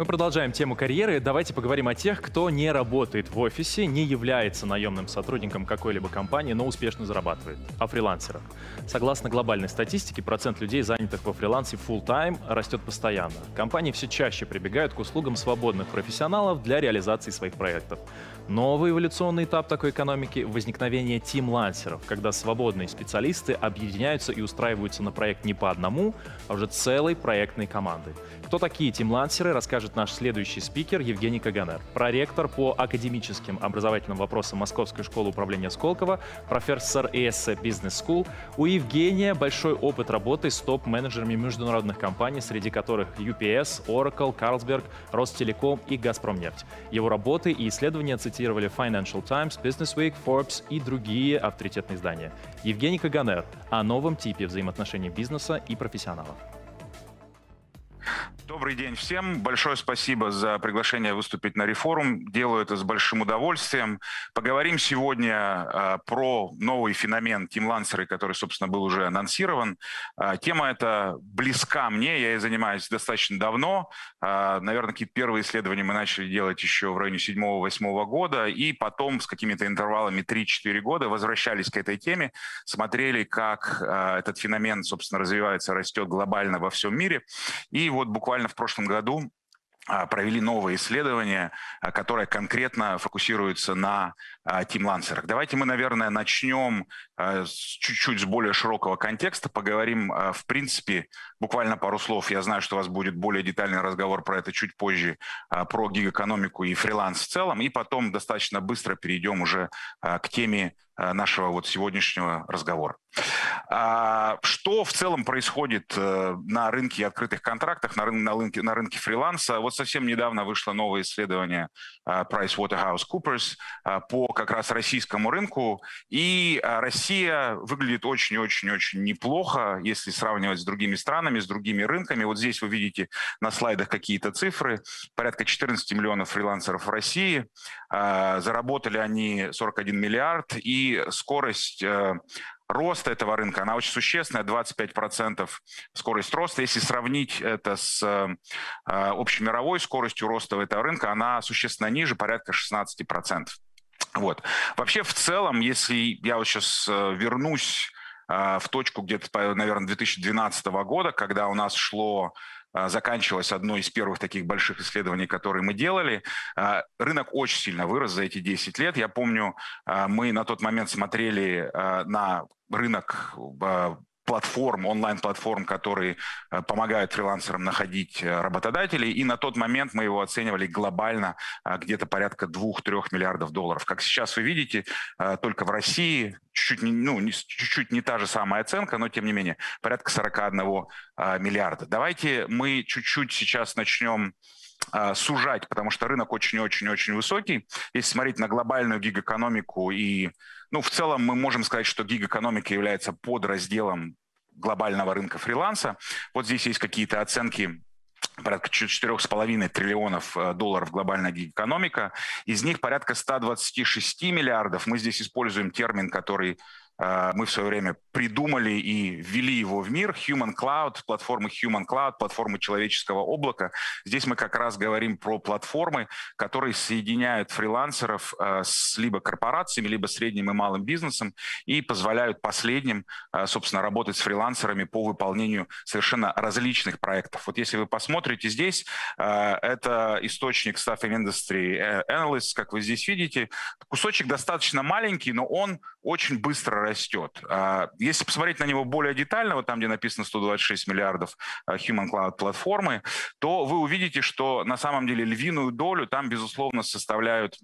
Мы продолжаем тему карьеры. Давайте поговорим о тех, кто не работает в офисе, не является наемным сотрудником какой-либо компании, но успешно зарабатывает. О фрилансерах. Согласно глобальной статистике, процент людей, занятых во фрилансе full-time, растет постоянно. Компании все чаще прибегают к услугам свободных профессионалов для реализации своих проектов. Новый эволюционный этап такой экономики – возникновение тим-лансеров, когда свободные специалисты объединяются и устраиваются на проект не по одному, а уже целой проектной командой. Кто такие тим-лансеры, расскажет наш следующий спикер Евгений Каганер, проректор по академическим образовательным вопросам Московской школы управления Сколково, профессор ESC Business School. У Евгения большой опыт работы с топ-менеджерами международных компаний, среди которых UPS, Oracle, Carlsberg, Ростелеком и Газпромнефть. Его работы и исследования цитировали Financial Times, Business Week, Forbes и другие авторитетные издания. Евгений Каганер о новом типе взаимоотношений бизнеса и профессионалов. Добрый день всем. Большое спасибо за приглашение выступить на рефорум. Делаю это с большим удовольствием. Поговорим сегодня э, про новый феномен тимлансеры, который, собственно, был уже анонсирован. Э, тема эта близка мне, я ей занимаюсь достаточно давно. Э, наверное, какие-то первые исследования мы начали делать еще в районе 7-8 года, и потом с какими-то интервалами 3-4 года возвращались к этой теме, смотрели, как этот феномен, собственно, развивается, растет глобально во всем мире. И вот буквально в прошлом году а, провели новое исследование, а, которое конкретно фокусируется на тим-лансерах. Давайте мы, наверное, начнем а, чуть-чуть с более широкого контекста, поговорим, в принципе, буквально пару слов. Я знаю, что у вас будет более детальный разговор про это чуть позже, про гиг-экономику и фриланс в целом, и потом достаточно быстро перейдем уже к теме нашего вот сегодняшнего разговора. А, что в целом происходит э, на рынке открытых контрактах, на, рын, на, рынке, на рынке фриланса? Вот совсем недавно вышло новое исследование а, PricewaterhouseCoopers а, по как раз российскому рынку, и Россия выглядит очень-очень-очень неплохо, если сравнивать с другими странами, с другими рынками. Вот здесь вы видите на слайдах какие-то цифры. Порядка 14 миллионов фрилансеров в России. Заработали они 41 миллиард, и скорость э, роста этого рынка, она очень существенная, 25% скорость роста. Если сравнить это с э, общемировой скоростью роста этого рынка, она существенно ниже, порядка 16%. Вот. Вообще, в целом, если я вот сейчас э, вернусь э, в точку где-то, наверное, 2012 года, когда у нас шло а, заканчивалось одно из первых таких больших исследований, которые мы делали. Рынок очень сильно вырос за эти 10 лет. Я помню, мы на тот момент смотрели на рынок платформ, онлайн-платформ, которые э, помогают фрилансерам находить э, работодателей. И на тот момент мы его оценивали глобально э, где-то порядка 2-3 миллиардов долларов. Как сейчас вы видите, только в России чуть-чуть ну, чуть-чуть не та же самая оценка, но тем не менее порядка 41 миллиарда. Давайте мы чуть-чуть сейчас начнем сужать, потому что рынок очень-очень-очень высокий. Если смотреть на глобальную гиг-экономику и ну, в целом мы можем сказать, что гиг-экономика является подразделом глобального рынка фриланса. Вот здесь есть какие-то оценки порядка 4,5 триллионов э, долларов глобальная экономика. Из них порядка 126 миллиардов. Мы здесь используем термин, который мы в свое время придумали и ввели его в мир. Human Cloud, платформы Human Cloud, платформы человеческого облака. Здесь мы как раз говорим про платформы, которые соединяют фрилансеров э, с либо корпорациями, либо средним и малым бизнесом и позволяют последним, э, собственно, работать с фрилансерами по выполнению совершенно различных проектов. Вот если вы посмотрите здесь, это источник Staffing Industry Analysts, как вы здесь видите. Кусочек достаточно маленький, но он очень быстро растет. А, если посмотреть на него более детально, вот там, где написано 126 миллиардов а, Human Cloud платформы, то вы увидите, что на самом деле львиную долю там, безусловно, составляют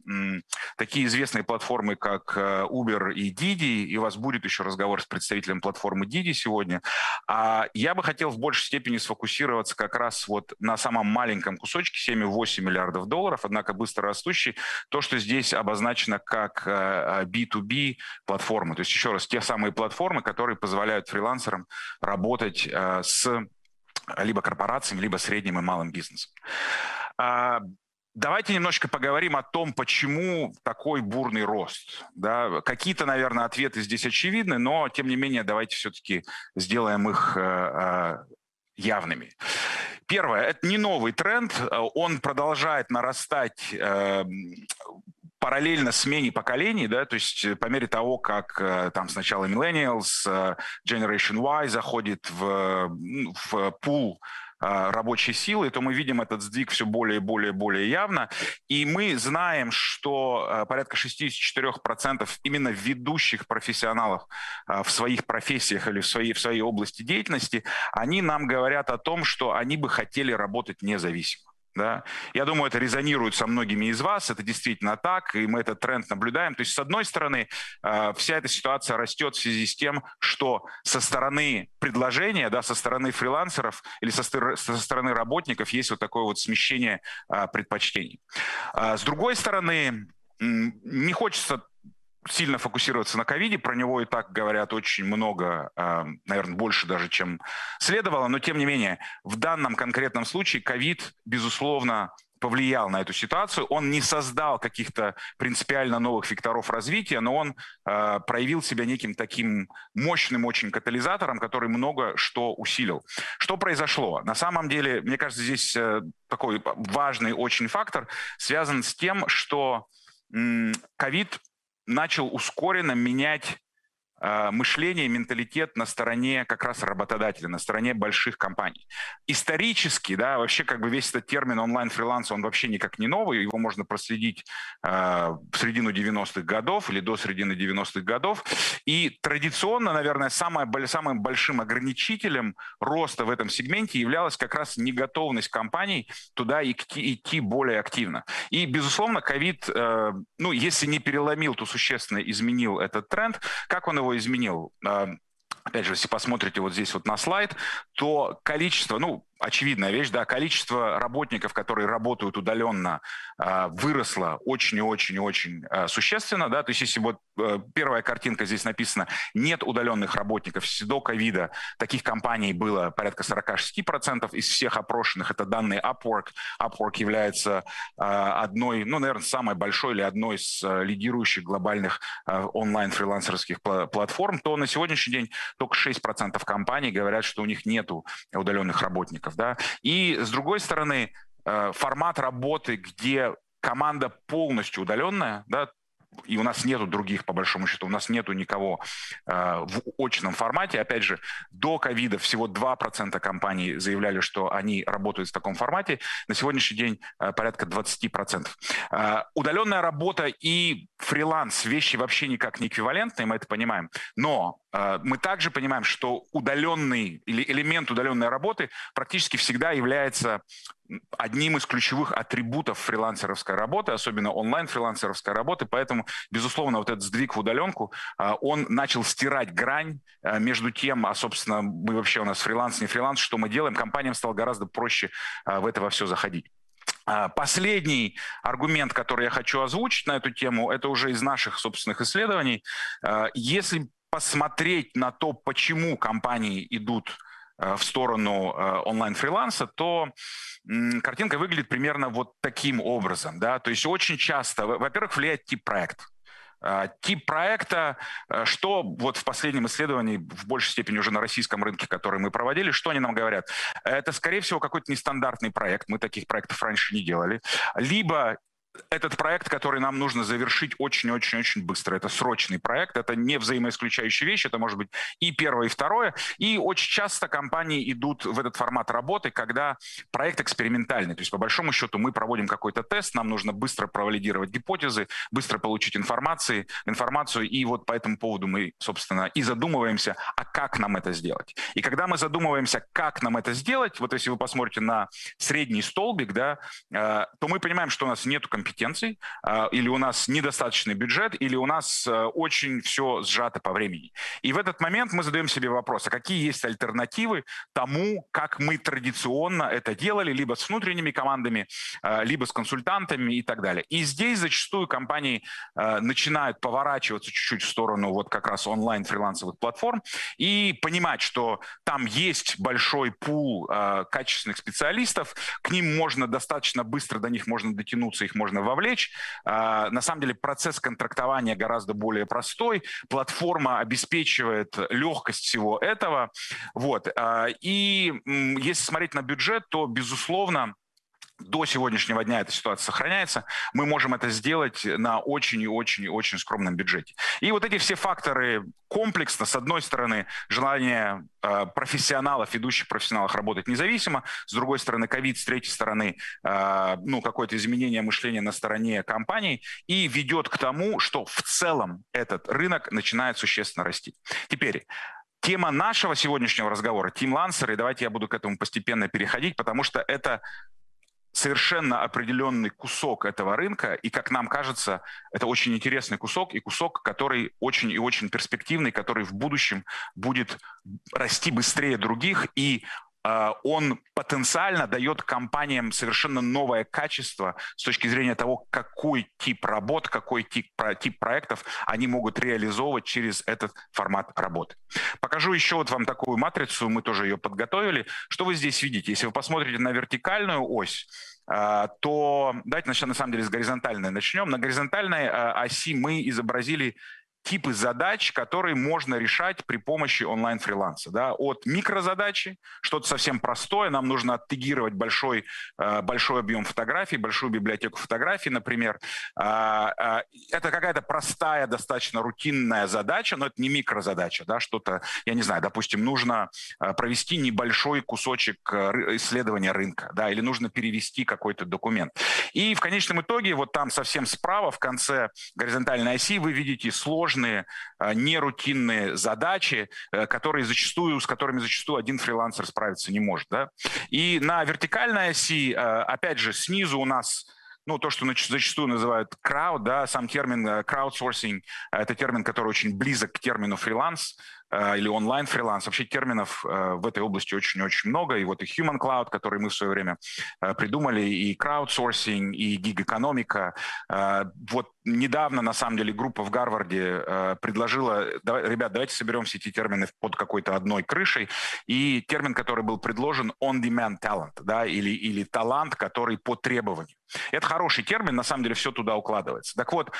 такие известные платформы, как э, Uber и Didi, и у вас будет еще разговор с представителем платформы Didi сегодня. А я бы хотел в большей степени сфокусироваться как раз вот на самом маленьком кусочке, 7,8 миллиардов долларов, однако быстро растущий, то, что здесь обозначено как B2B э, платформы. То есть, еще раз, те самые платформы, которые позволяют фрилансерам работать э, с либо корпорациям, либо средним и малым бизнесом. А, давайте немножко поговорим о том, почему такой бурный рост. Да? Какие-то, наверное, ответы здесь очевидны, но, тем не менее, давайте все-таки сделаем их э, э, явными. Первое, это не новый тренд, он продолжает нарастать э, параллельно смене поколений, да, то есть по мере того, как там сначала Millennials, Generation Y заходит в, в пул рабочей силы, то мы видим этот сдвиг все более и более и более явно. И мы знаем, что порядка 64% именно ведущих профессионалов в своих профессиях или в своей, в своей области деятельности, они нам говорят о том, что они бы хотели работать независимо. Да? Я думаю, это резонирует со многими из вас, это действительно так, и мы этот тренд наблюдаем. То есть, с одной стороны, э, вся эта ситуация растет в связи с тем, что со стороны предложения, да, со стороны фрилансеров или со, со стороны работников есть вот такое вот смещение э, предпочтений. Э, с другой стороны, не хочется сильно фокусироваться на ковиде, про него и так говорят очень много, наверное, больше даже, чем следовало, но тем не менее, в данном конкретном случае ковид, безусловно, повлиял на эту ситуацию. Он не создал каких-то принципиально новых векторов развития, но он э, проявил себя неким таким мощным очень катализатором, который много что усилил. Что произошло? На самом деле, мне кажется, здесь э, такой важный очень фактор связан с тем, что ковид начал ускоренно менять мышление, менталитет на стороне как раз работодателя, на стороне больших компаний. Исторически, да, вообще как бы весь этот термин онлайн-фриланс, он вообще никак не новый, его можно проследить э, в середину 90-х годов или до середины 90-х годов. И традиционно, наверное, самое, самым большим ограничителем роста в этом сегменте являлась как раз неготовность компаний туда идти, идти более активно. И, безусловно, ковид, э, ну, если не переломил, то существенно изменил этот тренд. Как он его его изменил? А, опять же, если посмотрите вот здесь вот на слайд, то количество, ну, очевидная вещь, да, количество работников, которые работают удаленно, а, выросло очень и очень и очень а, существенно, да, то есть если вот э, первая картинка здесь написана, нет удаленных работников, до ковида таких компаний было порядка 46% из всех опрошенных, это данные Upwork, Upwork является а, одной, ну, наверное, самой большой или одной из лидирующих глобальных онлайн-фрилансерских платформ, то на сегодняшний день только 6% компаний говорят, что у них нету удаленных работников сотрудников. Да? И с другой стороны, э, формат работы, где команда полностью удаленная, да, и у нас нету других, по большому счету, у нас нету никого э, в очном формате. Опять же, до ковида всего 2% компаний заявляли, что они работают в таком формате. На сегодняшний день э, порядка 20%. Э, удаленная работа и фриланс – вещи вообще никак не эквивалентные, мы это понимаем. Но мы также понимаем, что удаленный или элемент удаленной работы практически всегда является одним из ключевых атрибутов фрилансеровской работы, особенно онлайн-фрилансеровской работы. Поэтому, безусловно, вот этот сдвиг в удаленку, а, он начал стирать грань а, между тем, а, собственно, мы вообще у нас фриланс, не фриланс, что мы делаем. Компаниям стало гораздо проще а, в это во все заходить. Последний аргумент, который я хочу озвучить на эту тему, это уже из наших собственных исследований. Если посмотреть на то, почему компании идут в сторону онлайн-фриланса, то картинка выглядит примерно вот таким образом. Да? То есть очень часто, во-первых, влияет тип проекта. Тип проекта, э, что вот в последнем исследовании, в большей степени уже на российском рынке, который мы проводили, что они нам говорят? Это, скорее всего, какой-то нестандартный проект, мы таких проектов раньше не делали. Либо этот проект, который нам нужно завершить очень-очень-очень быстро. Это срочный проект, это не взаимоисключающая вещь, это может быть и первое, и второе. И очень часто компании идут в этот формат работы, когда проект экспериментальный. То есть, по большому счету, мы проводим какой-то тест, нам нужно быстро провалидировать гипотезы, быстро получить информации, информацию, и вот по этому поводу мы, собственно, и задумываемся, а как нам это сделать. И когда мы задумываемся, как нам это сделать, вот если вы посмотрите на средний столбик, да, э, то мы понимаем, что у нас нет компетенции компетенций, э, или у нас недостаточный бюджет, или у нас э, очень все сжато по времени. И в этот момент мы задаем себе вопрос, а какие есть альтернативы тому, как мы традиционно это делали, либо с внутренними командами, либо с консультантами и так далее. И здесь зачастую компании начинают поворачиваться чуть-чуть в сторону вот как раз онлайн-фрилансовых платформ и понимать, что там есть большой пул качественных специалистов, к ним можно достаточно быстро, до них можно дотянуться, их можно вовлечь. А, на самом деле процесс контрактования гораздо более простой, платформа обеспечивает легкость всего этого. Вот. А, и если смотреть на бюджет, то, безусловно, до сегодняшнего дня эта ситуация сохраняется, мы можем это сделать на очень и очень и очень скромном бюджете. И вот эти все факторы комплексно, с одной стороны, желание э, профессионалов, ведущих профессионалов работать независимо, с другой стороны, ковид, с третьей стороны, э, ну, какое-то изменение мышления на стороне компаний, и ведет к тому, что в целом этот рынок начинает существенно расти. Теперь, Тема нашего сегодняшнего разговора – Team Lancer, и давайте я буду к этому постепенно переходить, потому что это совершенно определенный кусок этого рынка, и, как нам кажется, это очень интересный кусок, и кусок, который очень и очень перспективный, который в будущем будет расти быстрее других, и он потенциально дает компаниям совершенно новое качество с точки зрения того, какой тип работ, какой тип, тип проектов они могут реализовывать через этот формат работы. Покажу еще вот вам такую матрицу, мы тоже ее подготовили. Что вы здесь видите? Если вы посмотрите на вертикальную ось, а, то давайте на самом деле с горизонтальной начнем. На горизонтальной а, оси мы изобразили типы задач, которые можно решать при помощи онлайн-фриланса. Да? От микрозадачи, что-то совсем простое, нам нужно оттегировать большой, э, большой объем фотографий, большую библиотеку фотографий, например. А, а, это какая-то простая, достаточно рутинная задача, но это не микрозадача, да? что-то, я не знаю, допустим, нужно э, провести небольшой кусочек э, исследования рынка, да, или нужно перевести какой-то документ. И в конечном итоге, вот там совсем справа, в конце горизонтальной оси, вы видите сложный сложные, а, нерутинные задачи, э, которые зачастую, с которыми зачастую один фрилансер справиться не может. Да? И на вертикальной оси, э, опять же, снизу у нас ну, то, что зачастую называют крауд, да, сам термин э, краудсорсинг, это термин, который очень близок к термину фриланс, или онлайн-фриланс. Вообще терминов э, в этой области очень-очень много. И вот и Human Cloud, который мы в свое время э, придумали, и краудсорсинг, и гиг-экономика. Вот недавно, на самом деле, группа в Гарварде предложила, ребят, давайте соберем все эти термины под какой-то одной крышей. И термин, который был предложен, on-demand talent, да, или, или талант, который по требованию. Это хороший термин, на самом деле все туда укладывается. Так вот,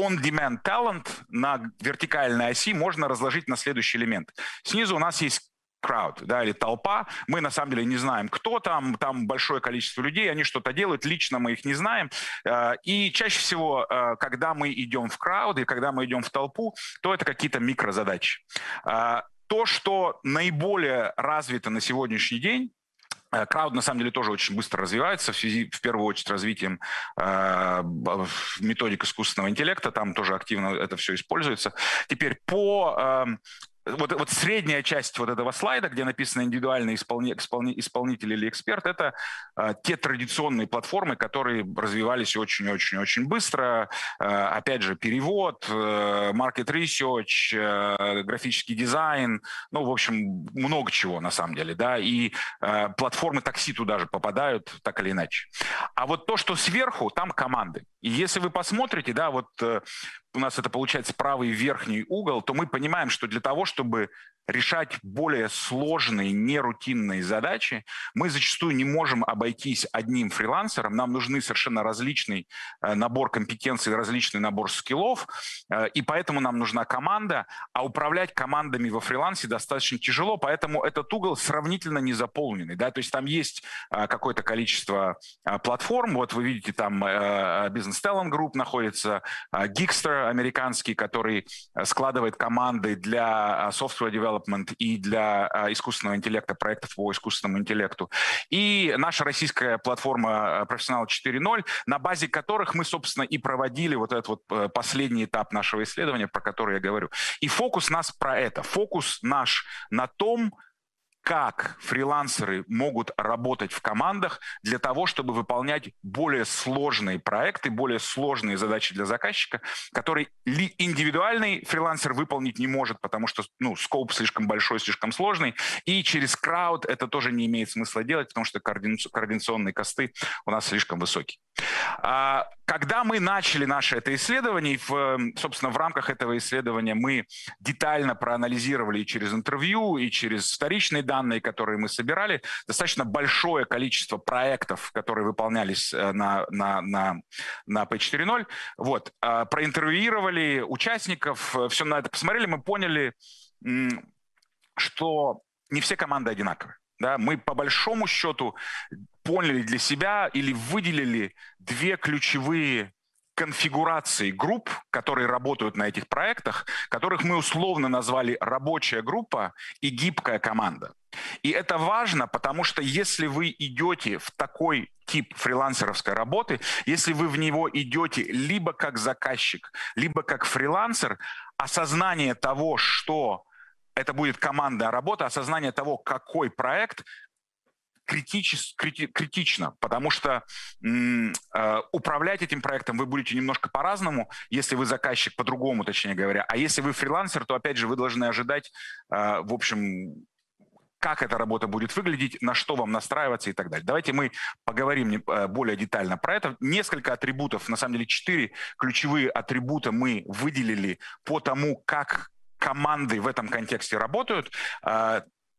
on-demand talent на вертикальной оси можно разложить на следующий элемент. Снизу у нас есть crowd, да, или толпа. Мы на самом деле не знаем, кто там, там большое количество людей, они что-то делают, лично мы их не знаем. Э, и чаще всего, э, когда мы идем в крауд и когда мы идем в толпу, то это какие-то микрозадачи. Э, то, что наиболее развито на сегодняшний день, Крауд, на самом деле, тоже очень быстро развивается в связи, в первую очередь, развитием э, методик искусственного интеллекта. Там тоже активно это все используется. Теперь по э, вот, вот средняя часть вот этого слайда, где написано индивидуальный исполни, исполни, исполнитель или эксперт, это э, те традиционные платформы, которые развивались очень-очень-очень быстро. Э, опять же, перевод, э, market research, э, графический дизайн, ну, в общем, много чего на самом деле, да, и э, платформы такси туда же попадают, так или иначе. А вот то, что сверху, там команды. И если вы посмотрите, да, вот э, у нас это получается правый верхний угол, то мы понимаем, что для того, чтобы решать более сложные, нерутинные задачи, мы зачастую не можем обойтись одним фрилансером. Нам нужны совершенно различный э, набор компетенций, различный набор скиллов, э, и поэтому нам нужна команда, а управлять командами во фрилансе достаточно тяжело, поэтому этот угол сравнительно не заполненный. Да? То есть там есть э, какое-то количество платформ, вот вы видите, там Business Talent Group находится, Gigster американский, который складывает команды для software development, и для а, искусственного интеллекта, проектов по искусственному интеллекту. И наша российская платформа «Профессионал 4.0», на базе которых мы, собственно, и проводили вот этот вот э, последний этап нашего исследования, про который я говорю. И фокус нас про это. Фокус наш на том, как фрилансеры могут работать в командах для того, чтобы выполнять более сложные проекты, более сложные задачи для заказчика, которые ли индивидуальный фрилансер выполнить не может, потому что ну, скоп слишком большой, слишком сложный, и через крауд это тоже не имеет смысла делать, потому что координационные косты у нас слишком высокие. А, когда мы начали наше это исследование, в, собственно, в рамках этого исследования мы детально проанализировали и через интервью, и через вторичные данные, которые мы собирали, достаточно большое количество проектов, которые выполнялись э, на, на, на, на P4.0. Вот. А, проинтервьюировали участников, э, все на это посмотрели, мы поняли, что не все команды одинаковые. Да, мы по большому счету поняли для себя или выделили две ключевые конфигурации групп, которые работают на этих проектах, которых мы условно назвали рабочая группа и гибкая команда. И это важно, потому что если вы идете в такой тип фрилансеровской работы, если вы в него идете либо как заказчик, либо как фрилансер, осознание того, что это будет командная работа, осознание того, какой проект, критич, крити, критично, потому что э, управлять этим проектом вы будете немножко по-разному, если вы заказчик, по-другому, точнее говоря. А если вы фрилансер, то, опять же, вы должны ожидать, э, в общем, как эта работа будет выглядеть, на что вам настраиваться и так далее. Давайте мы поговорим э, более детально про это. Несколько атрибутов, на самом деле четыре ключевые атрибута мы выделили по тому, как команды в этом контексте работают.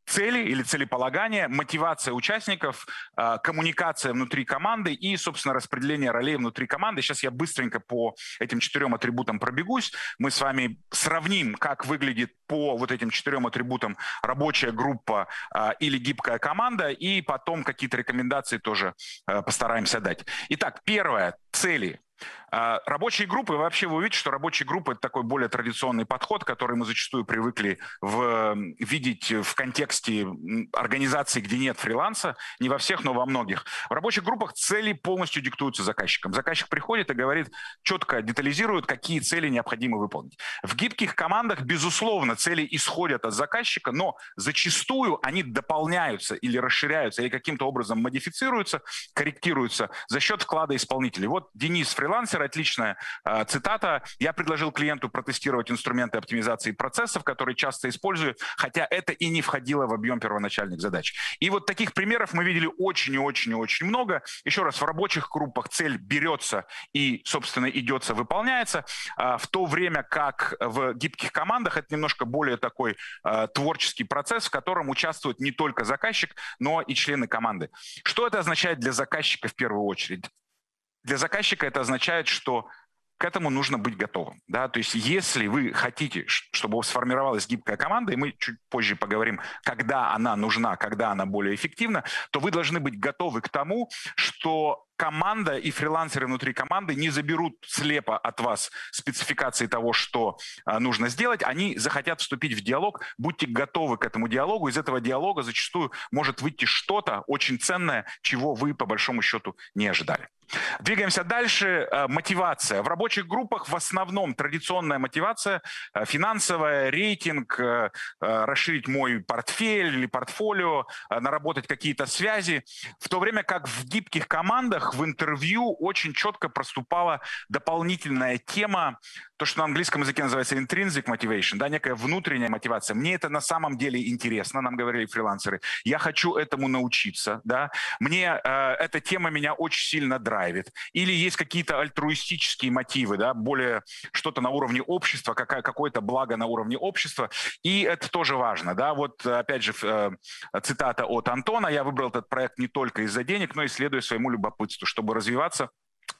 Цели или целеполагание, мотивация участников, а, коммуникация внутри команды и, собственно, распределение ролей внутри команды. Сейчас я быстренько по этим четырем атрибутам пробегусь. Мы с вами сравним, как выглядит по вот этим четырем атрибутам рабочая группа а, или гибкая команда, и потом какие-то рекомендации тоже а, постараемся дать. Итак, первое – цели. А, рабочие группы, вообще вы увидите, что рабочие группы – это такой более традиционный подход, который мы зачастую привыкли в, видеть в контексте организаций, где нет фриланса, не во всех, но во многих. В рабочих группах цели полностью диктуются заказчиком. Заказчик приходит и говорит, четко детализирует, какие цели необходимо выполнить. В гибких командах, безусловно, цели исходят от заказчика, но зачастую они дополняются или расширяются, или каким-то образом модифицируются, корректируются за счет вклада исполнителей. Вот Денис, фрилансер, отличная э, цитата. Я предложил клиенту протестировать инструменты оптимизации процессов, которые часто использую, хотя это и не входило в объем первоначальных задач. И вот таких примеров мы видели очень и очень и очень много. Еще раз, в рабочих группах цель берется и, собственно, идется, выполняется, э, в то время как в гибких командах это немножко более такой э, творческий процесс, в котором участвует не только заказчик, но и члены команды. Что это означает для заказчика в первую очередь? Для заказчика это означает, что к этому нужно быть готовым. Да? То есть если вы хотите, чтобы сформировалась гибкая команда, и мы чуть позже поговорим, когда она нужна, когда она более эффективна, то вы должны быть готовы к тому, что команда и фрилансеры внутри команды не заберут слепо от вас спецификации того, что а, нужно сделать, они захотят вступить в диалог, будьте готовы к этому диалогу, из этого диалога зачастую может выйти что-то очень ценное, чего вы по большому счету не ожидали. Двигаемся дальше. Э, мотивация. В рабочих группах в основном традиционная мотивация, э, финансовая, рейтинг, э, расширить мой портфель или портфолио, наработать какие-то связи. В то время как в гибких командах в интервью очень четко проступала дополнительная тема то, что на английском языке называется intrinsic motivation, да, некая внутренняя мотивация. Мне это на самом деле интересно, нам говорили фрилансеры. Я хочу этому научиться, да. Мне э, эта тема меня очень сильно драйвит. Или есть какие-то альтруистические мотивы, да, более что-то на уровне общества, какая, какое-то благо на уровне общества. И это тоже важно, да. Вот опять же э, цитата от Антона. Я выбрал этот проект не только из-за денег, но и следуя своему любопытству, чтобы развиваться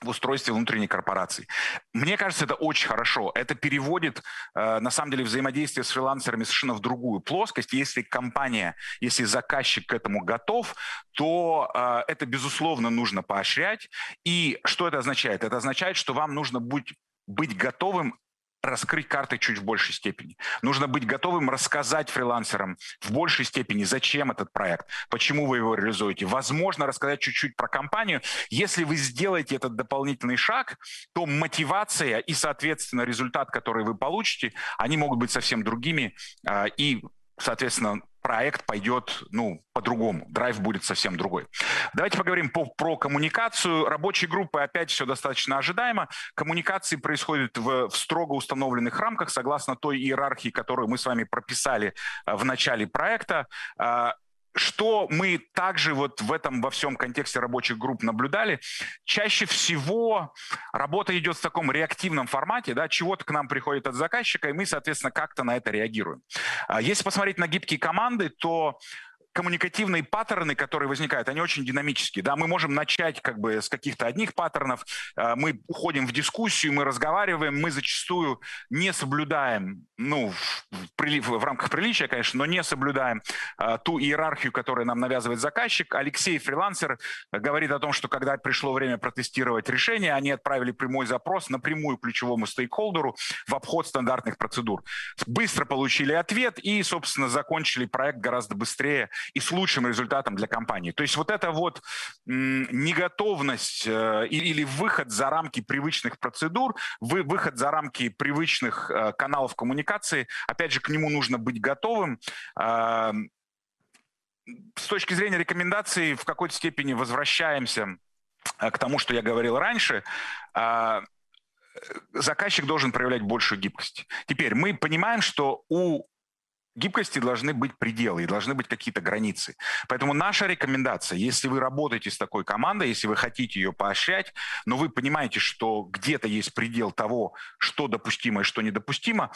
в устройстве внутренней корпорации. Мне кажется, это очень хорошо. Это переводит, э, на самом деле, взаимодействие с фрилансерами совершенно в другую плоскость. Если компания, если заказчик к этому готов, то э, это, безусловно, нужно поощрять. И что это означает? Это означает, что вам нужно быть быть готовым раскрыть карты чуть в большей степени. Нужно быть готовым рассказать фрилансерам в большей степени, зачем этот проект, почему вы его реализуете. Возможно, рассказать чуть-чуть про компанию. Если вы сделаете этот дополнительный шаг, то мотивация и, соответственно, результат, который вы получите, они могут быть совсем другими. А, и соответственно, проект пойдет, ну, по-другому. Драйв будет совсем другой. Давайте поговорим по, про коммуникацию. Рабочие группы, опять все достаточно ожидаемо. Коммуникации происходят в, в строго установленных рамках, согласно той иерархии, которую мы с вами прописали э, в начале проекта. Что мы также вот в этом во всем контексте рабочих групп наблюдали, чаще всего работа идет в таком реактивном формате, да, чего-то к нам приходит от заказчика, и мы, соответственно, как-то на это реагируем. А если посмотреть на гибкие команды, то коммуникативные паттерны, которые возникают, они очень динамические. Да? Мы можем начать как бы с каких-то одних паттернов, э, мы уходим в дискуссию, мы разговариваем, мы зачастую не соблюдаем, ну, в, в рамках приличия, конечно, но не соблюдаем э, ту иерархию, которую нам навязывает заказчик. Алексей, фрилансер, говорит о том, что когда пришло время протестировать решение, они отправили прямой запрос напрямую ключевому стейкхолдеру в обход стандартных процедур. Быстро получили ответ и, собственно, закончили проект гораздо быстрее, и с лучшим результатом для компании. То есть вот эта вот неготовность э, или выход за рамки привычных процедур, выход за рамки привычных э, каналов коммуникации, опять же, к нему нужно быть готовым с точки зрения рекомендаций в какой-то степени возвращаемся э, к тому, что я говорил раньше. Заказчик должен проявлять большую гибкость. Теперь мы понимаем, что у гибкости должны быть пределы и должны быть какие-то границы. Поэтому наша рекомендация, если вы работаете с такой командой, если вы хотите ее поощрять, но вы понимаете, что где-то есть предел того, что допустимо и что недопустимо,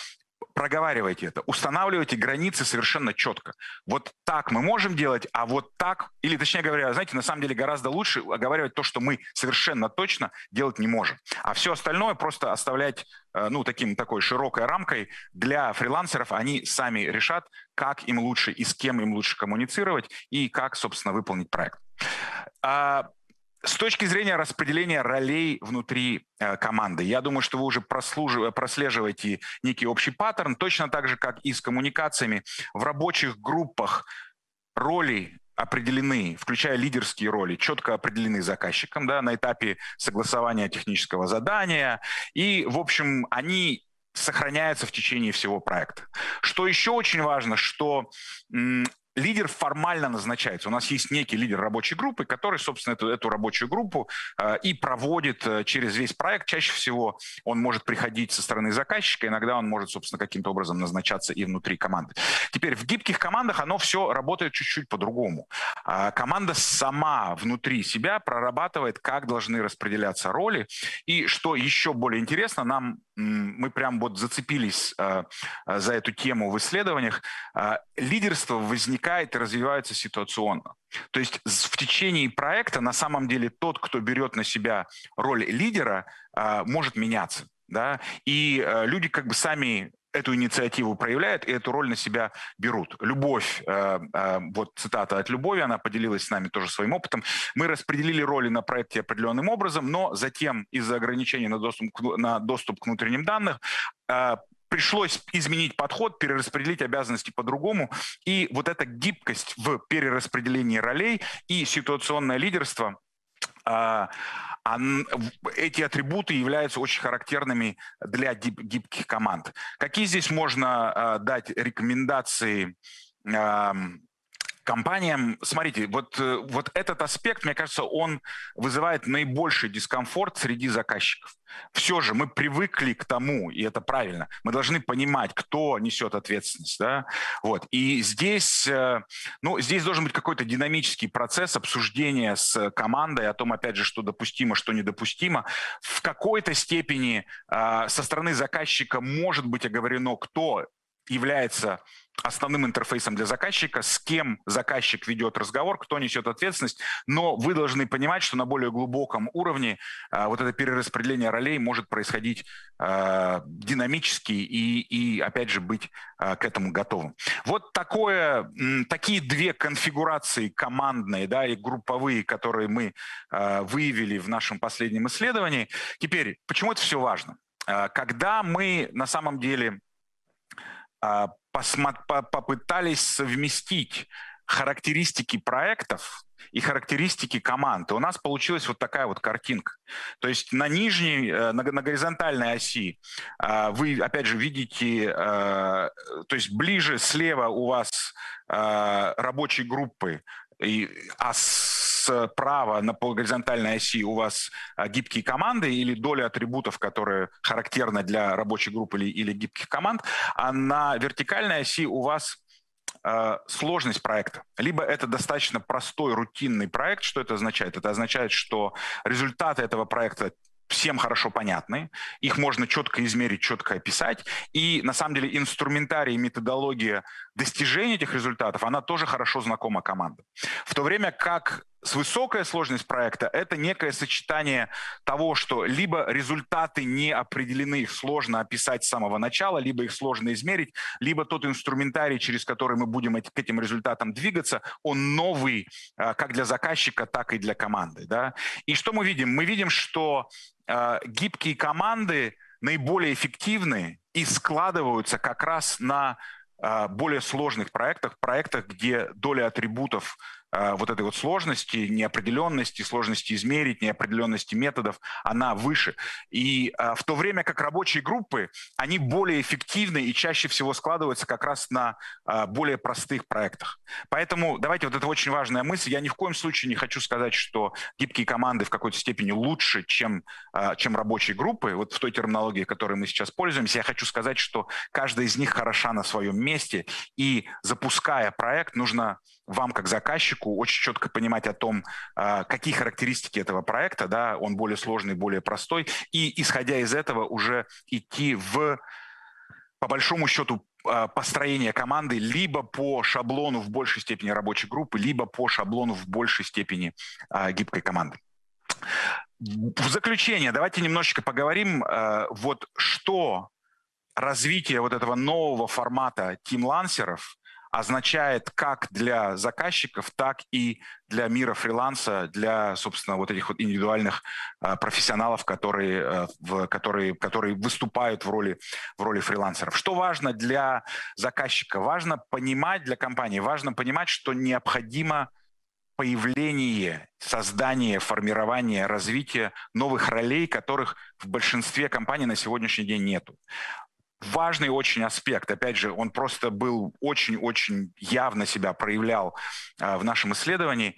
проговаривайте это, устанавливайте границы совершенно четко. Вот так мы можем делать, а вот так, или точнее говоря, знаете, на самом деле гораздо лучше оговаривать то, что мы совершенно точно делать не можем. А все остальное просто оставлять э, ну, таким, такой широкой рамкой для фрилансеров. Они сами решат, как им лучше и с кем им лучше коммуницировать и как, собственно, выполнить проект. С точки зрения распределения ролей внутри э, команды, я думаю, что вы уже прослеживаете некий общий паттерн, точно так же, как и с коммуникациями. В рабочих группах роли определены, включая лидерские роли, четко определены заказчиком да, на этапе согласования технического задания. И, в общем, они сохраняются в течение всего проекта. Что еще очень важно, что лидер формально назначается. У нас есть некий лидер рабочей группы, который, собственно, эту, эту рабочую группу э, и проводит э, через весь проект. Чаще всего он может приходить со стороны заказчика, иногда он может, собственно, каким-то образом назначаться и внутри команды. Теперь в гибких командах оно все работает чуть-чуть по-другому. Э, команда сама внутри себя прорабатывает, как должны распределяться роли. И что еще более интересно, нам мы прям вот зацепились э, за эту тему в исследованиях. Э, лидерство возникает и развивается ситуационно. То есть в течение проекта на самом деле тот, кто берет на себя роль лидера, а, может меняться. Да? И люди как бы сами эту инициативу проявляют и эту роль на себя берут. Любовь, э, э, вот цитата от Любови, она поделилась с нами тоже своим опытом. Мы распределили роли на проекте определенным образом, но затем из-за ограничений на доступ, на доступ к внутренним данным пришлось изменить подход, перераспределить обязанности по-другому. И вот эта гибкость в перераспределении ролей и ситуационное лидерство а, эти атрибуты являются очень характерными для гибких команд. Какие здесь можно а, дать рекомендации компаниям, смотрите, вот, э, вот этот аспект, мне кажется, он вызывает наибольший дискомфорт среди заказчиков. Все же мы привыкли к тому, и это правильно, мы должны понимать, кто несет ответственность. Да? Вот. И здесь, э, ну, здесь должен быть какой-то динамический процесс обсуждения с командой о том, опять же, что допустимо, что недопустимо. В какой-то степени э, со стороны заказчика может быть оговорено, кто является основным интерфейсом для заказчика, с кем заказчик ведет разговор, кто несет ответственность, но вы должны понимать, что на более глубоком уровне а, вот это перераспределение ролей может происходить а, динамически и, и, опять же, быть а, к этому готовым. Вот такое, такие две конфигурации командные да, и групповые, которые мы а, выявили в нашем последнем исследовании. Теперь, почему это все важно? Когда мы на самом деле попытались совместить характеристики проектов и характеристики команд. И у нас получилась вот такая вот картинка. То есть на нижней, э, на, горизонтальной оси э, вы, опять же, видите, э, то есть ближе слева у вас рабочие группы, и, а справа на горизонтальной оси у вас гибкие команды или доля атрибутов, которые характерны для рабочей группы или, или гибких команд, а на вертикальной оси у вас Э, сложность проекта. Либо это достаточно простой, рутинный проект. Что это означает? Это означает, что результаты этого проекта всем хорошо понятны, их можно четко измерить, четко описать, и на самом деле инструментарий, методология достижения этих результатов, она тоже хорошо знакома командам. В то время как с высокая сложность проекта – это некое сочетание того, что либо результаты не определены, их сложно описать с самого начала, либо их сложно измерить, либо тот инструментарий, через который мы будем к этим результатам двигаться, он новый а, как для заказчика, так и для команды. Да? И что мы видим? Мы видим, что э, гибкие команды наиболее эффективны и складываются как раз на более сложных проектах, проектах, где доля атрибутов вот этой вот сложности, неопределенности, сложности измерить, неопределенности методов, она выше. И э, в то время как рабочие группы, они более эффективны и чаще всего складываются как раз на э, более простых проектах. Поэтому давайте, вот это очень важная мысль. Я ни в коем случае не хочу сказать, что гибкие команды в какой-то степени лучше, чем, чем рабочие группы, вот в той терминологии, которой мы сейчас пользуемся. Я хочу сказать, что каждая из них хороша на своем месте, и запуская проект, нужно вам, как заказчику, очень четко понимать о том, а, какие характеристики этого проекта, да, он более сложный, более простой, и исходя из этого уже идти в, по большому счету, а, построение команды либо по шаблону в большей степени рабочей группы, либо по шаблону в большей степени а, гибкой команды. В заключение давайте немножечко поговорим, вот что развитие вот этого нового формата тим-лансеров означает как для заказчиков, так и для мира фриланса, для, собственно, вот этих вот индивидуальных э, профессионалов, которые, э, которые, которые выступают в роли, в роли фрилансеров. Что важно для заказчика? Важно понимать для компании, важно понимать, что необходимо появление, создание, формирование, развитие новых ролей, которых в большинстве компаний на сегодняшний день нету важный очень аспект. Опять же, он просто был очень-очень явно себя проявлял а, в нашем исследовании.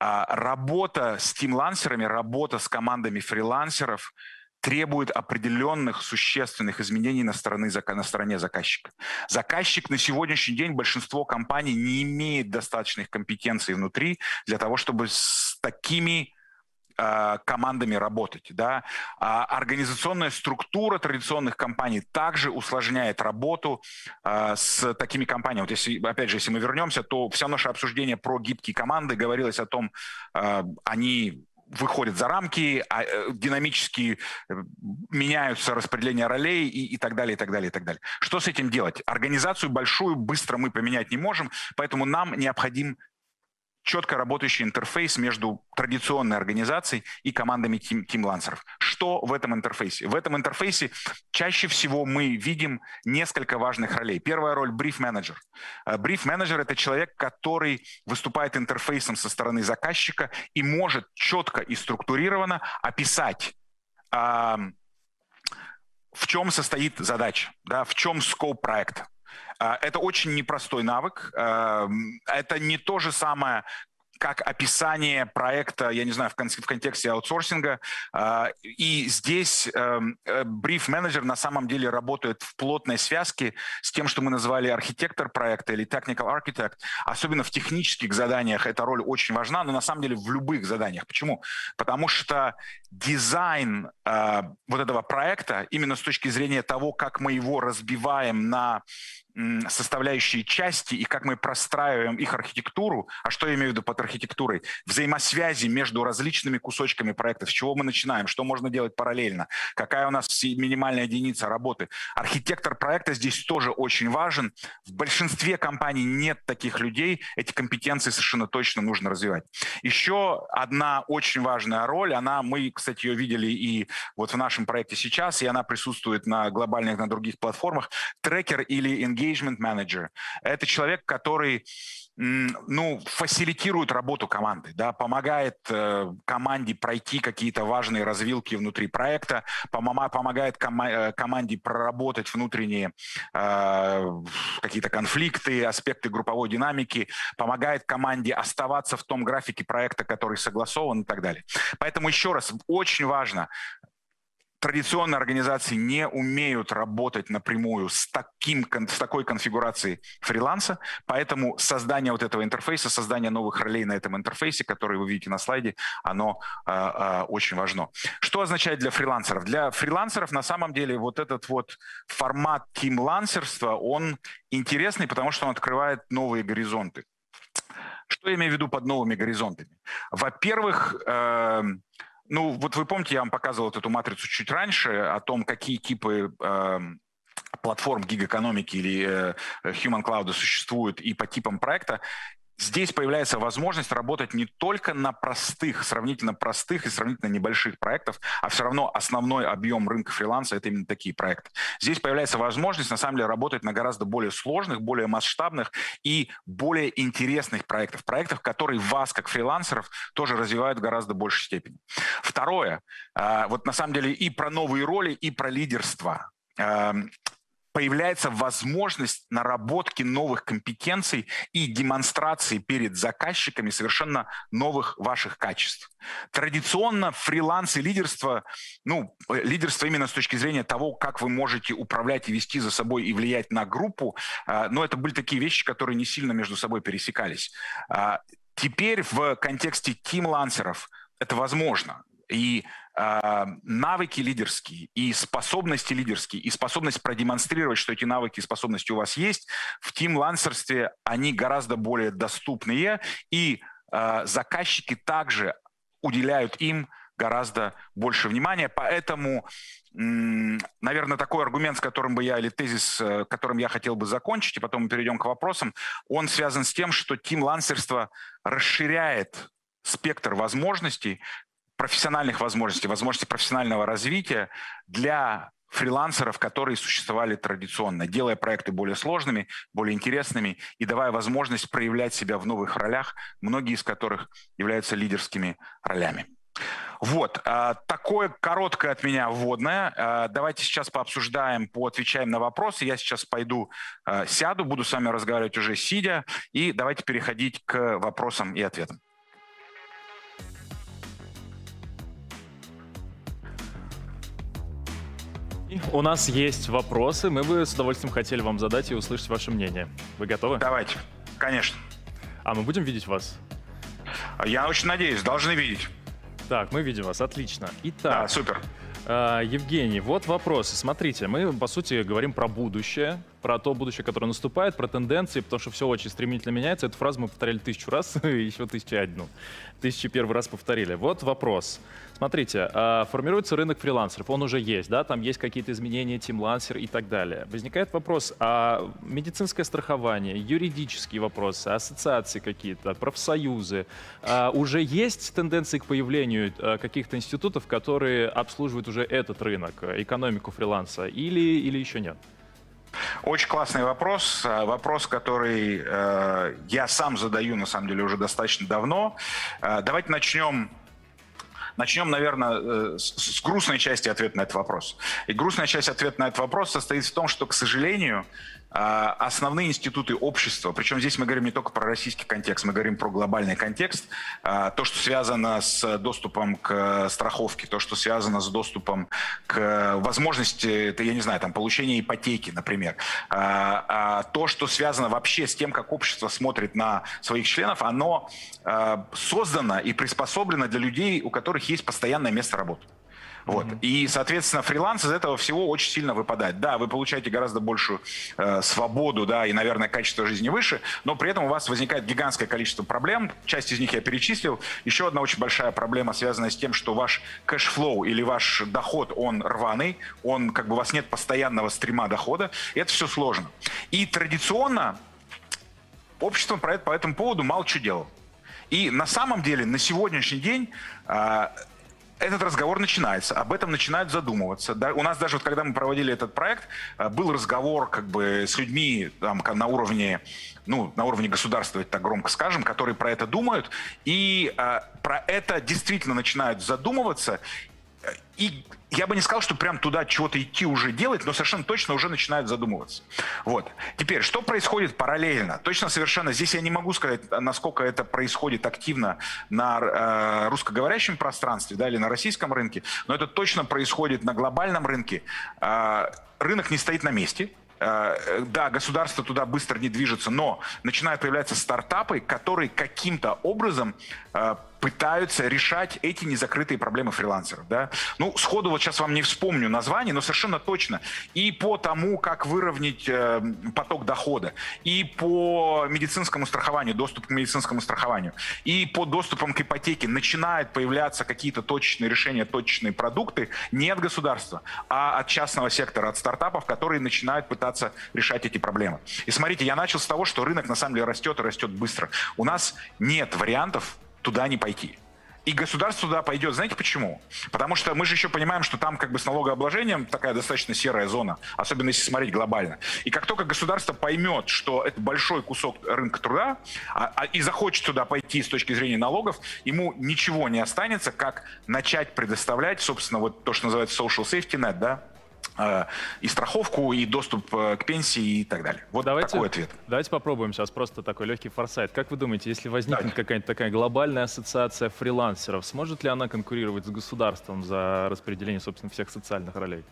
А, работа с тим-лансерами, работа с командами фрилансеров требует определенных существенных изменений на стороне, на стороне заказчика. Заказчик на сегодняшний день, большинство компаний не имеет достаточных компетенций внутри для того, чтобы с такими Э, командами работать. Да? А организационная структура традиционных компаний также усложняет работу э, с такими компаниями. Вот если, опять же, если мы вернемся, то все наше обсуждение про гибкие команды говорилось о том, э, они выходят за рамки, а, динамически меняются распределения ролей и, и так далее, и так далее, и так далее. Что с этим делать? Организацию большую быстро мы поменять не можем, поэтому нам необходим четко работающий интерфейс между традиционной организацией и командами тим, тим-лансеров. Что в этом интерфейсе? В этом интерфейсе чаще всего мы видим несколько важных ролей. Первая роль – бриф-менеджер. Э, бриф-менеджер – это человек, который выступает интерфейсом со стороны заказчика и может четко и структурированно описать в чем состоит задача, да, в чем скоп проекта. А, это очень непростой навык. Эм, это не то же самое, как описание проекта, я не знаю, в, кон- в контексте аутсорсинга. А, и здесь бриф-менеджер эм, э, на самом деле работает в плотной связке с тем, что мы называли архитектор проекта или technical architect. Особенно в технических заданиях эта роль очень важна, но на самом деле в любых заданиях. Почему? Потому что дизайн э, вот этого проекта, именно с точки зрения того, как мы его разбиваем на составляющие части и как мы простраиваем их архитектуру, а что я имею в виду под архитектурой, взаимосвязи между различными кусочками проекта, с чего мы начинаем, что можно делать параллельно, какая у нас минимальная единица работы. Архитектор проекта здесь тоже очень важен. В большинстве компаний нет таких людей, эти компетенции совершенно точно нужно развивать. Еще одна очень важная роль, она, мы, кстати, ее видели и вот в нашем проекте сейчас, и она присутствует на глобальных, на других платформах, трекер или engagement engagement manager. Это человек, который ну, фасилитирует работу команды, да, помогает э, команде пройти какие-то важные развилки внутри проекта, помама, помогает кома э, команде проработать внутренние э, какие-то конфликты, аспекты групповой динамики, помогает команде оставаться в том графике проекта, который согласован и так далее. Поэтому еще раз, очень важно традиционные организации не умеют работать напрямую с, таким, с такой конфигурацией фриланса, поэтому создание вот этого интерфейса, создание новых ролей на этом интерфейсе, который вы видите на слайде, оно э, э, очень важно. Что означает для фрилансеров? Для фрилансеров на самом деле вот этот вот формат тимлансерства, он интересный, потому что он открывает новые горизонты. Что я имею в виду под новыми горизонтами? Во-первых, э, ну, вот вы помните, я вам показывал эту матрицу чуть раньше о том, какие типы э, платформ гиг-экономики или э, human cloud существуют и по типам проекта. Здесь появляется возможность работать не только на простых, сравнительно простых и сравнительно небольших проектах, а все равно основной объем рынка фриланса – это именно такие проекты. Здесь появляется возможность, на самом деле, работать на гораздо более сложных, более масштабных и более интересных проектах. Проектах, которые вас, как фрилансеров, тоже развивают в гораздо большей степени. Второе. А, вот на самом деле и про новые роли, и про лидерство появляется возможность наработки новых компетенций и демонстрации перед заказчиками совершенно новых ваших качеств. Традиционно фриланс и лидерство, ну, лидерство именно с точки зрения того, как вы можете управлять и вести за собой и влиять на группу, а, но это были такие вещи, которые не сильно между собой пересекались. А, теперь в контексте тим-лансеров это возможно. И э, навыки лидерские, и способности лидерские, и способность продемонстрировать, что эти навыки и способности у вас есть, в тим-лансерстве они гораздо более доступные, и э, заказчики также уделяют им гораздо больше внимания. Поэтому, наверное, такой аргумент, с которым бы я, или тезис, э, которым я хотел бы закончить, и потом мы перейдем к вопросам, он связан с тем, что тим-лансерство расширяет спектр возможностей, профессиональных возможностей, возможностей профессионального развития для фрилансеров, которые существовали традиционно, делая проекты более сложными, более интересными и давая возможность проявлять себя в новых ролях, многие из которых являются лидерскими ролями. Вот, а, такое короткое от меня вводное. А, давайте сейчас пообсуждаем, поотвечаем на вопросы. Я сейчас пойду а, сяду, буду с вами разговаривать уже сидя, и давайте переходить к вопросам и ответам. У нас есть вопросы, мы бы с удовольствием хотели вам задать и услышать ваше мнение. Вы готовы? Давайте, конечно. А мы будем видеть вас? Я очень надеюсь, должны видеть. Так, мы видим вас, отлично. Итак, да, супер. Э, Евгений, вот вопросы. Смотрите, мы, по сути, говорим про будущее, про то будущее, которое наступает, про тенденции, потому что все очень стремительно меняется. Эту фразу мы повторяли тысячу раз, еще тысячу одну. Тысячу первый раз повторили. Вот вопрос. Смотрите, а, формируется рынок фрилансеров, он уже есть, да, там есть какие-то изменения, тимлансер и так далее. Возникает вопрос, а медицинское страхование, юридические вопросы, ассоциации какие-то, профсоюзы, а уже есть тенденции к появлению а, каких-то институтов, которые обслуживают уже этот рынок, экономику фриланса, или, или еще нет? Очень классный вопрос. Вопрос, который э, я сам задаю, на самом деле, уже достаточно давно. Э, давайте начнем Начнем, наверное, э, с грустной части ответа на этот вопрос. И грустная часть ответа на этот вопрос состоит в том, что, к сожалению, а, основные институты общества, причем здесь мы говорим не только про российский контекст, мы говорим про глобальный контекст, а, то, что связано с доступом к страховке, то, что связано с доступом к возможности, это, я не знаю, там, получения ипотеки, например, а, то, что связано вообще с тем, как общество смотрит на своих членов, оно создано и приспособлено для людей, у которых есть постоянное место работы. Вот. Mm-hmm. И, соответственно, фриланс из этого всего очень сильно выпадает. Да, вы получаете гораздо большую э, свободу, да, и, наверное, качество жизни выше, но при этом у вас возникает гигантское количество проблем. Часть из них я перечислил. Еще одна очень большая проблема, связанная с тем, что ваш cash flow или ваш доход, он рваный, он, как бы, у вас нет постоянного стрима дохода. Это все сложно. И традиционно общество по этому поводу мало что делало. И на самом деле на сегодняшний день э, этот разговор начинается, об этом начинают задумываться. Да? У нас даже, вот, когда мы проводили этот проект, э, был разговор как бы с людьми там, на уровне ну, на уровне государства, так громко скажем, которые про это думают, и э, про это действительно начинают задумываться, и я бы не сказал, что прям туда чего-то идти уже делать, но совершенно точно уже начинают задумываться. Вот. Теперь, что происходит параллельно? Точно совершенно здесь я не могу сказать, насколько это происходит активно на э, русскоговорящем пространстве да, или на российском рынке, но это точно происходит на глобальном рынке. Э, рынок не стоит на месте, э, да, государство туда быстро не движется, но начинают появляться стартапы, которые каким-то образом э, пытаются решать эти незакрытые проблемы фрилансеров. Да? Ну, сходу вот сейчас вам не вспомню название, но совершенно точно. И по тому, как выровнять э, поток дохода, и по медицинскому страхованию, доступ к медицинскому страхованию, и по доступам к ипотеке начинают появляться какие-то точечные решения, точечные продукты не от государства, а от частного сектора, от стартапов, которые начинают пытаться решать эти проблемы. И смотрите, я начал с того, что рынок на самом деле растет и растет быстро. У нас нет вариантов туда не пойти. И государство туда пойдет. Знаете почему? Потому что мы же еще понимаем, что там как бы с налогообложением такая достаточно серая зона, особенно если смотреть глобально. И как только государство поймет, что это большой кусок рынка труда, а, а, и захочет туда пойти с точки зрения налогов, ему ничего не останется, как начать предоставлять, собственно, вот то, что называется social safety net, да, и страховку, и доступ э, к пенсии и так далее. Вот давайте, такой ответ. Давайте попробуем сейчас просто такой легкий форсайт. Как вы думаете, если возникнет какая-нибудь такая глобальная ассоциация фрилансеров, сможет ли она конкурировать с государством за распределение, собственно, всех социальных ролей?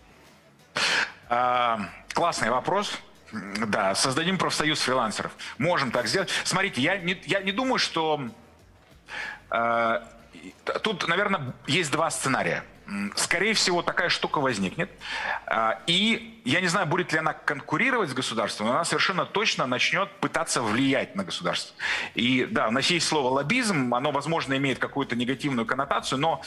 А, классный вопрос. Да, создадим профсоюз фрилансеров. Можем так сделать. Смотрите, я не, я не думаю, что... Э, тут, наверное, есть два сценария скорее всего, такая штука возникнет. А, и я не знаю, будет ли она конкурировать с государством, но она совершенно точно начнет пытаться влиять на государство. И да, у нас есть слово лоббизм, оно, возможно, имеет какую-то негативную коннотацию, но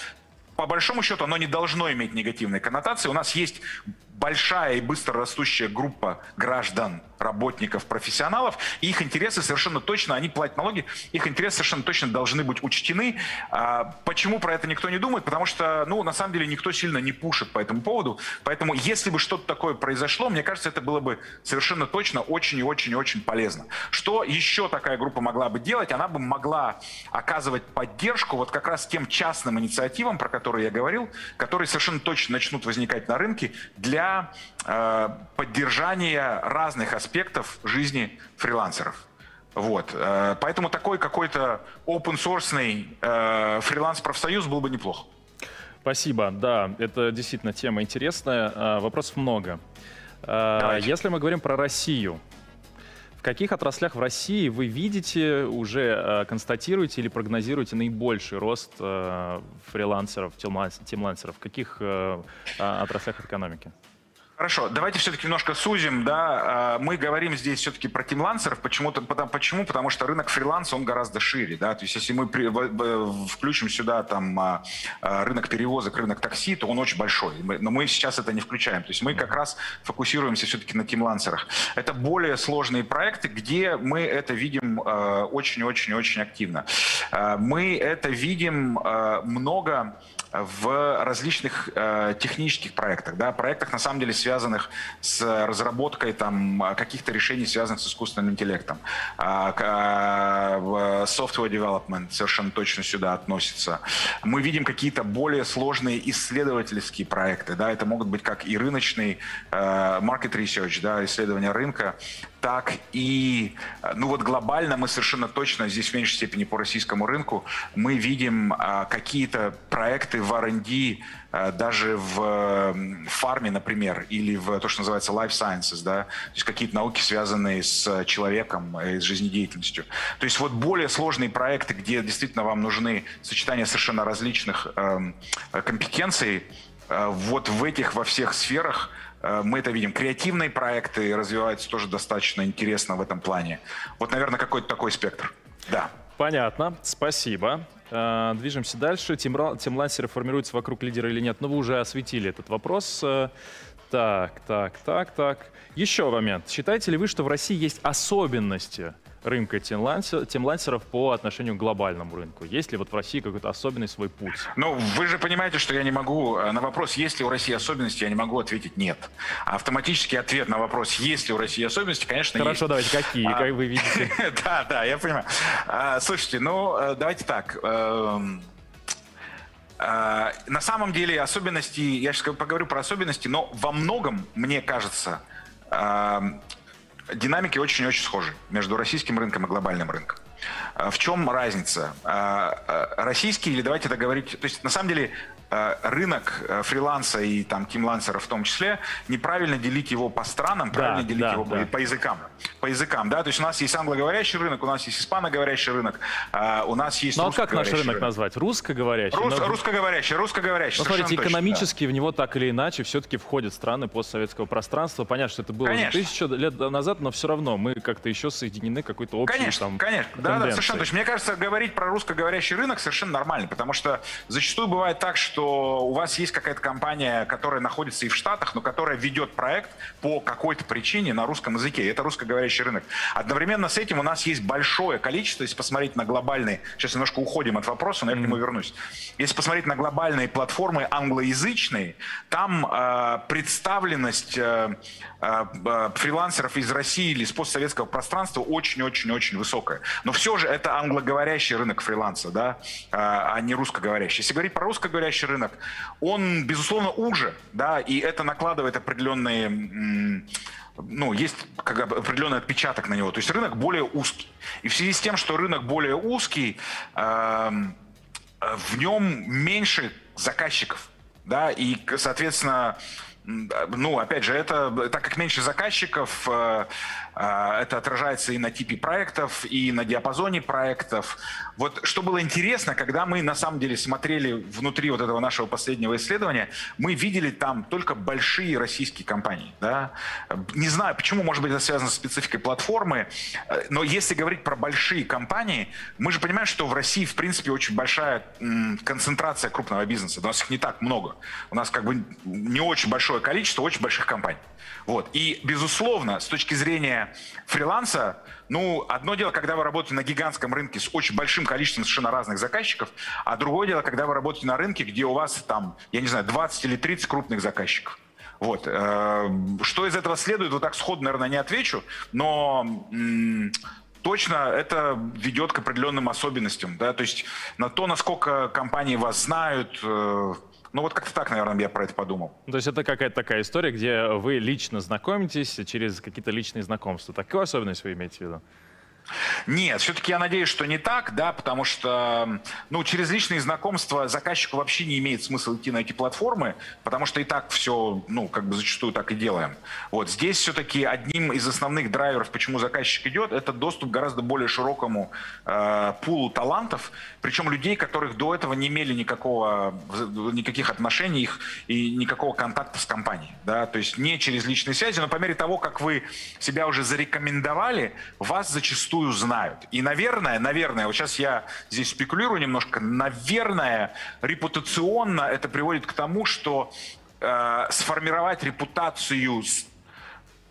по большому счету оно не должно иметь негативной коннотации. У нас есть большая и быстро растущая группа граждан, работников, профессионалов, и их интересы совершенно точно, они платят налоги, их интересы совершенно точно должны быть учтены. А, почему про это никто не думает? Потому что, ну, на самом деле, никто сильно не пушит по этому поводу. Поэтому, если бы что-то такое произошло, мне кажется, это было бы совершенно точно очень и очень и очень полезно. Что еще такая группа могла бы делать? Она бы могла оказывать поддержку вот как раз тем частным инициативам, про которые я говорил, которые совершенно точно начнут возникать на рынке для э, поддержания разных аспектов жизни фрилансеров. Вот. Э, поэтому такой какой-то open-source э, фриланс-профсоюз был бы неплох. Спасибо. Да, это действительно тема интересная. Э, вопросов много. Э, Давайте. Если мы говорим про Россию, в каких отраслях в России вы видите, уже констатируете или прогнозируете наибольший рост фрилансеров, тимлансеров? В каких а, отраслях экономики? Хорошо, давайте все-таки немножко сузим, да, а, мы говорим здесь все-таки про тимлансеров, почему-то, потому, почему? Потому что рынок фриланса, он гораздо шире, да, то есть если мы при, включим сюда там а, а, рынок перевозок, рынок такси, то он очень большой, но мы сейчас это не включаем, то есть мы как раз фокусируемся все-таки на тимлансерах. Это более сложные проекты, где мы это видим очень-очень-очень активно. Мы это видим много в различных э, технических проектах, да, проектах на самом деле связанных с разработкой там каких-то решений, связанных с искусственным интеллектом. А, э, software development совершенно точно сюда относится. Мы видим какие-то более сложные исследовательские проекты, да, это могут быть как и рыночный э, market research, да, исследование рынка, так и, ну вот глобально мы совершенно точно, здесь в меньшей степени по российскому рынку, мы видим а, какие-то проекты в R&D, а, даже в фарме, например, или в то, что называется life sciences, да, то есть какие-то науки, связанные с человеком, с жизнедеятельностью. То есть вот более сложные проекты, где действительно вам нужны сочетания совершенно различных э, компетенций, э, вот в этих во всех сферах Э, мы это видим. Креативные проекты развиваются тоже достаточно интересно в этом плане. Вот, наверное, какой-то такой спектр. Да. Понятно, спасибо. Э, движемся дальше. Тимлансеры формируются вокруг лидера или нет? Ну, вы уже осветили этот вопрос. Э, так, так, так, так. Еще момент. Считаете ли вы, что в России есть особенности рынка тимлансеров по отношению к глобальному рынку? Есть ли вот в России какой-то особенный свой путь? Ну, вы же понимаете, что я не могу э, на вопрос, есть ли у России особенности, я не могу ответить нет. Автоматический ответ на вопрос, есть ли у России особенности, конечно, Хорошо, есть. давайте, какие, а, как вы видите? Да, да, я понимаю. А, слушайте, ну, э, давайте так. Эм, э, на самом деле особенности, я сейчас поговорю про особенности, но во многом, мне кажется, эм, динамики очень-очень схожи между российским рынком и глобальным рынком. Э, в чем разница? Э, э, российский, или давайте договорить, то есть на самом деле рынок э, фриланса и там тимлансера в том числе, неправильно делить его по странам, правильно да, делить да, его да. по языкам. По языкам, да, то есть у нас есть англоговорящий рынок, у нас есть испаноговорящий рынок, а у нас есть Ну а как наш рынок, рынок назвать? Русскоговорящий? Рус, но... Русскоговорящий, русскоговорящий. Ну, смотрите, экономически точно, да. в него так или иначе все-таки входят страны постсоветского пространства. Понятно, что это было конечно. тысячу лет назад, но все равно мы как-то еще соединены какой-то общей Конечно, там, конечно, да, да, совершенно точно. Мне кажется, говорить про русскоговорящий рынок совершенно нормально, потому что зачастую бывает так, что что у вас есть какая-то компания, которая находится и в Штатах, но которая ведет проект по какой-то причине на русском языке. Это русскоговорящий рынок. Одновременно с этим у нас есть большое количество, если посмотреть на глобальные, сейчас немножко уходим от вопроса, но я к нему вернусь. Если посмотреть на глобальные платформы англоязычные, там э, представленность э, э, фрилансеров из России или из постсоветского пространства очень-очень-очень высокая. Но все же это англоговорящий рынок фриланса, да, э, а не русскоговорящий. Если говорить про русскоговорящий русскоговорящий рынок, он, безусловно, уже, да, и это накладывает определенные ну, есть как определенный отпечаток на него. То есть рынок более узкий. И в связи с тем, что рынок более узкий, э, в нем меньше заказчиков. Да, и, соответственно, ну, опять же, это, так как меньше заказчиков, э, э, это отражается и на типе проектов, и на диапазоне проектов. Вот что было интересно, когда мы на самом деле смотрели внутри вот этого нашего последнего исследования, мы видели там только большие российские компании. Да? Не знаю, почему, может быть, это связано с спецификой платформы, э, но если говорить про большие компании, мы же понимаем, что в России, в принципе, очень большая концентрация крупного бизнеса. У нас их не так много. У нас как бы не очень большое большое количество очень больших компаний. Вот. И, безусловно, с точки зрения фриланса, ну, одно дело, когда вы работаете на гигантском рынке с очень большим количеством совершенно разных заказчиков, а другое дело, когда вы работаете на рынке, где у вас там, я не знаю, 20 или 30 крупных заказчиков. Вот. Э, что из этого следует, вот так сходу, наверное, не отвечу, но точно это ведет к определенным особенностям. Да? То есть на то, насколько компании вас знают, э, ну вот как-то так, наверное, я про это подумал. То есть это какая-то такая история, где вы лично знакомитесь через какие-то личные знакомства. Такую особенность вы имеете в виду? Нет, все-таки я надеюсь, что не так, да, потому что ну, через личные знакомства заказчику вообще не имеет смысла идти на эти платформы, потому что и так все, ну, как бы зачастую так и делаем. Вот здесь все-таки одним из основных драйверов, почему заказчик идет, это доступ к гораздо более широкому э, пулу талантов, причем людей, которых до этого не имели никакого, никаких отношений их и никакого контакта с компанией, да, то есть не через личные связи, но по мере того, как вы себя уже зарекомендовали, вас зачастую зачастую знают. И, наверное, наверное, вот сейчас я здесь спекулирую немножко, наверное, репутационно это приводит к тому, что э, сформировать репутацию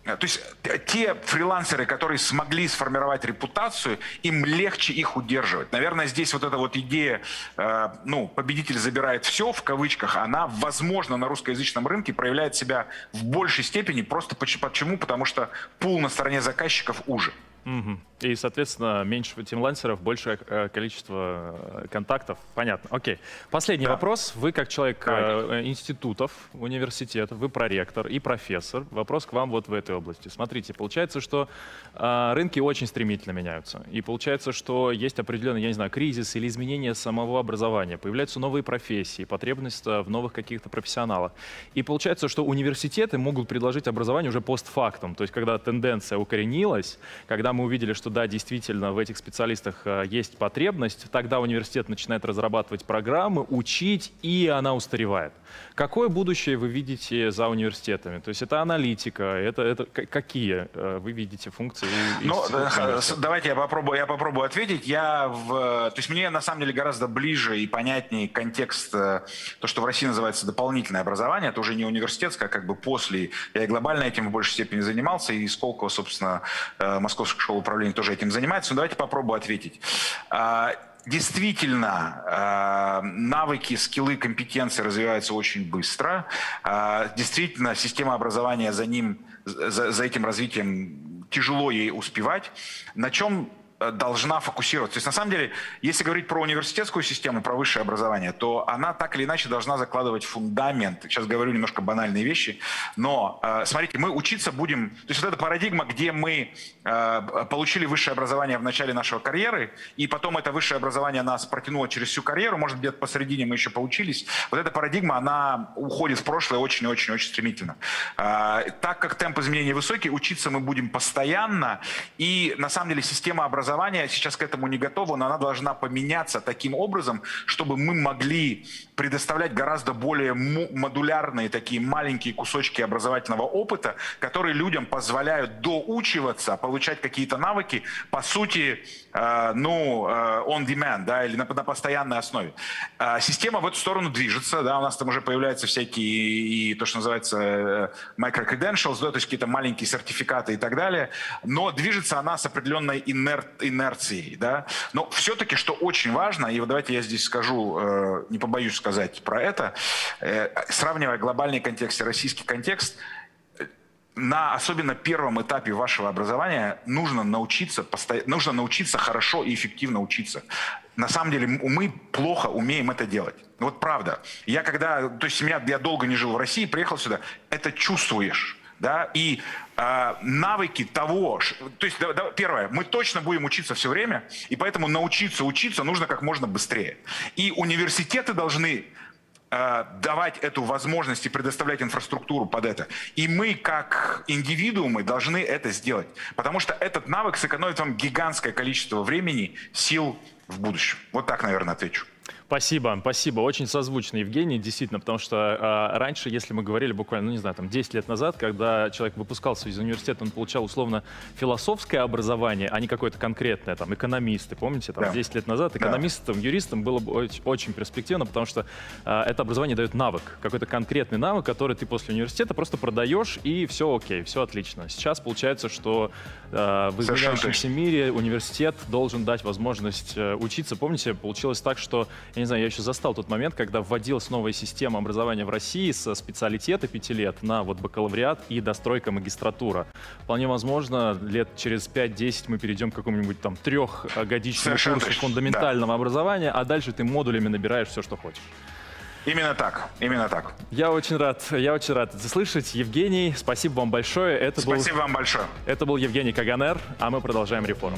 э, то есть те фрилансеры, которые смогли сформировать репутацию, им легче их удерживать. Наверное, здесь вот эта вот идея, э, ну, победитель забирает все, в кавычках, она, возможно, на русскоязычном рынке проявляет себя в большей степени. Просто почему? Потому что пул на стороне заказчиков уже. Угу. И, соответственно, меньше тимлансеров, большее э, количество э, контактов. Понятно. Окей. Последний да. вопрос. Вы, как человек э, институтов, университетов, вы проректор и профессор. Вопрос к вам вот в этой области. Смотрите, получается, что э, рынки очень стремительно меняются. И получается, что есть определенный, я не знаю, кризис или изменение самого образования. Появляются новые профессии, потребность в новых каких-то профессионалах. И получается, что университеты могут предложить образование уже постфактум. То есть, когда тенденция укоренилась, когда мы увидели, что да, действительно в этих специалистах э, есть потребность, тогда университет начинает разрабатывать программы, учить, и она устаревает. Какое будущее вы видите за университетами? То есть это аналитика, это, это какие э, вы видите функции? Ну, давайте я попробую, я попробую ответить. Я в, то есть мне на самом деле гораздо ближе и понятнее контекст, э, то, что в России называется дополнительное образование, это уже не университетское, а как бы после. Я и глобально этим в большей степени занимался, и Сколково, собственно, Московская школа управления тоже этим занимается, но давайте попробую ответить. А, действительно, а, навыки, скиллы, компетенции развиваются очень быстро. А, действительно, система образования за ним, за, за этим развитием тяжело ей успевать. На чем должна фокусироваться. То есть, на самом деле, если говорить про университетскую систему, про высшее образование, то она так или иначе должна закладывать фундамент. Сейчас говорю немножко банальные вещи, но, э, смотрите, мы учиться будем... То есть вот эта парадигма, где мы э, получили высшее образование в начале нашего карьеры, и потом это высшее образование нас протянуло через всю карьеру, может, где-то посередине мы еще поучились, вот эта парадигма, она уходит в прошлое очень-очень-очень стремительно. Так как темп изменений высокий, учиться мы будем постоянно, и, на самом деле, система образования образование сейчас к этому не готово, но она должна поменяться таким образом, чтобы мы могли предоставлять гораздо более модулярные такие маленькие кусочки образовательного опыта, которые людям позволяют доучиваться, получать какие-то навыки, по сути, э, ну, э, on demand, да, или на, на постоянной основе. Э, система в эту сторону движется, да, у нас там уже появляются всякие, и то, что называется э, micro-credentials, да, то есть какие-то маленькие сертификаты и так далее, но движется она с определенной инер, инерцией, да. Но все-таки, что очень важно, и вот давайте я здесь скажу, э, не побоюсь сказать, про это. Э, сравнивая глобальный контекст и российский контекст, на особенно первом этапе вашего образования нужно научиться, нужно научиться хорошо и эффективно учиться. На самом деле мы плохо умеем это делать. Вот правда. Я когда, то есть я, я долго не жил в России, приехал сюда, это чувствуешь. Да, и э, навыки того, то есть да, да, первое, мы точно будем учиться все время, и поэтому научиться учиться нужно как можно быстрее. И университеты должны Э, давать эту возможность и предоставлять инфраструктуру под это. И мы, как индивидуумы, должны это сделать. Потому что этот навык сэкономит вам гигантское количество времени, сил в будущем. Вот так, наверное, отвечу. Спасибо, спасибо. Очень созвучно, Евгений, действительно, потому что э, раньше, если мы говорили буквально, ну не знаю, там 10 лет назад, когда человек выпускался из университета, он получал условно философское образование, а не какое-то конкретное, там, экономисты, помните, там, да. 10 лет назад экономистом, да. юристом было бы очень, очень перспективно, потому что э, это образование дает навык, какой-то конкретный навык, который ты после университета просто продаешь, и все окей, все отлично. Сейчас получается, что э, в изменяющемся мире университет должен дать возможность э, учиться. Помните, получилось так, что я не знаю, я еще застал тот момент, когда вводилась новая система образования в России со специалитета пяти лет на вот бакалавриат и достройка магистратура. Вполне возможно, лет через 5-10 мы перейдем к какому-нибудь там трехгодичному курсу фундаментального да. образования, а дальше ты модулями набираешь все, что хочешь. Именно так, именно так. Я очень рад, я очень рад это слышать. Евгений, спасибо вам большое. Это спасибо был, вам большое. Это был Евгений Каганер, а мы продолжаем реформу.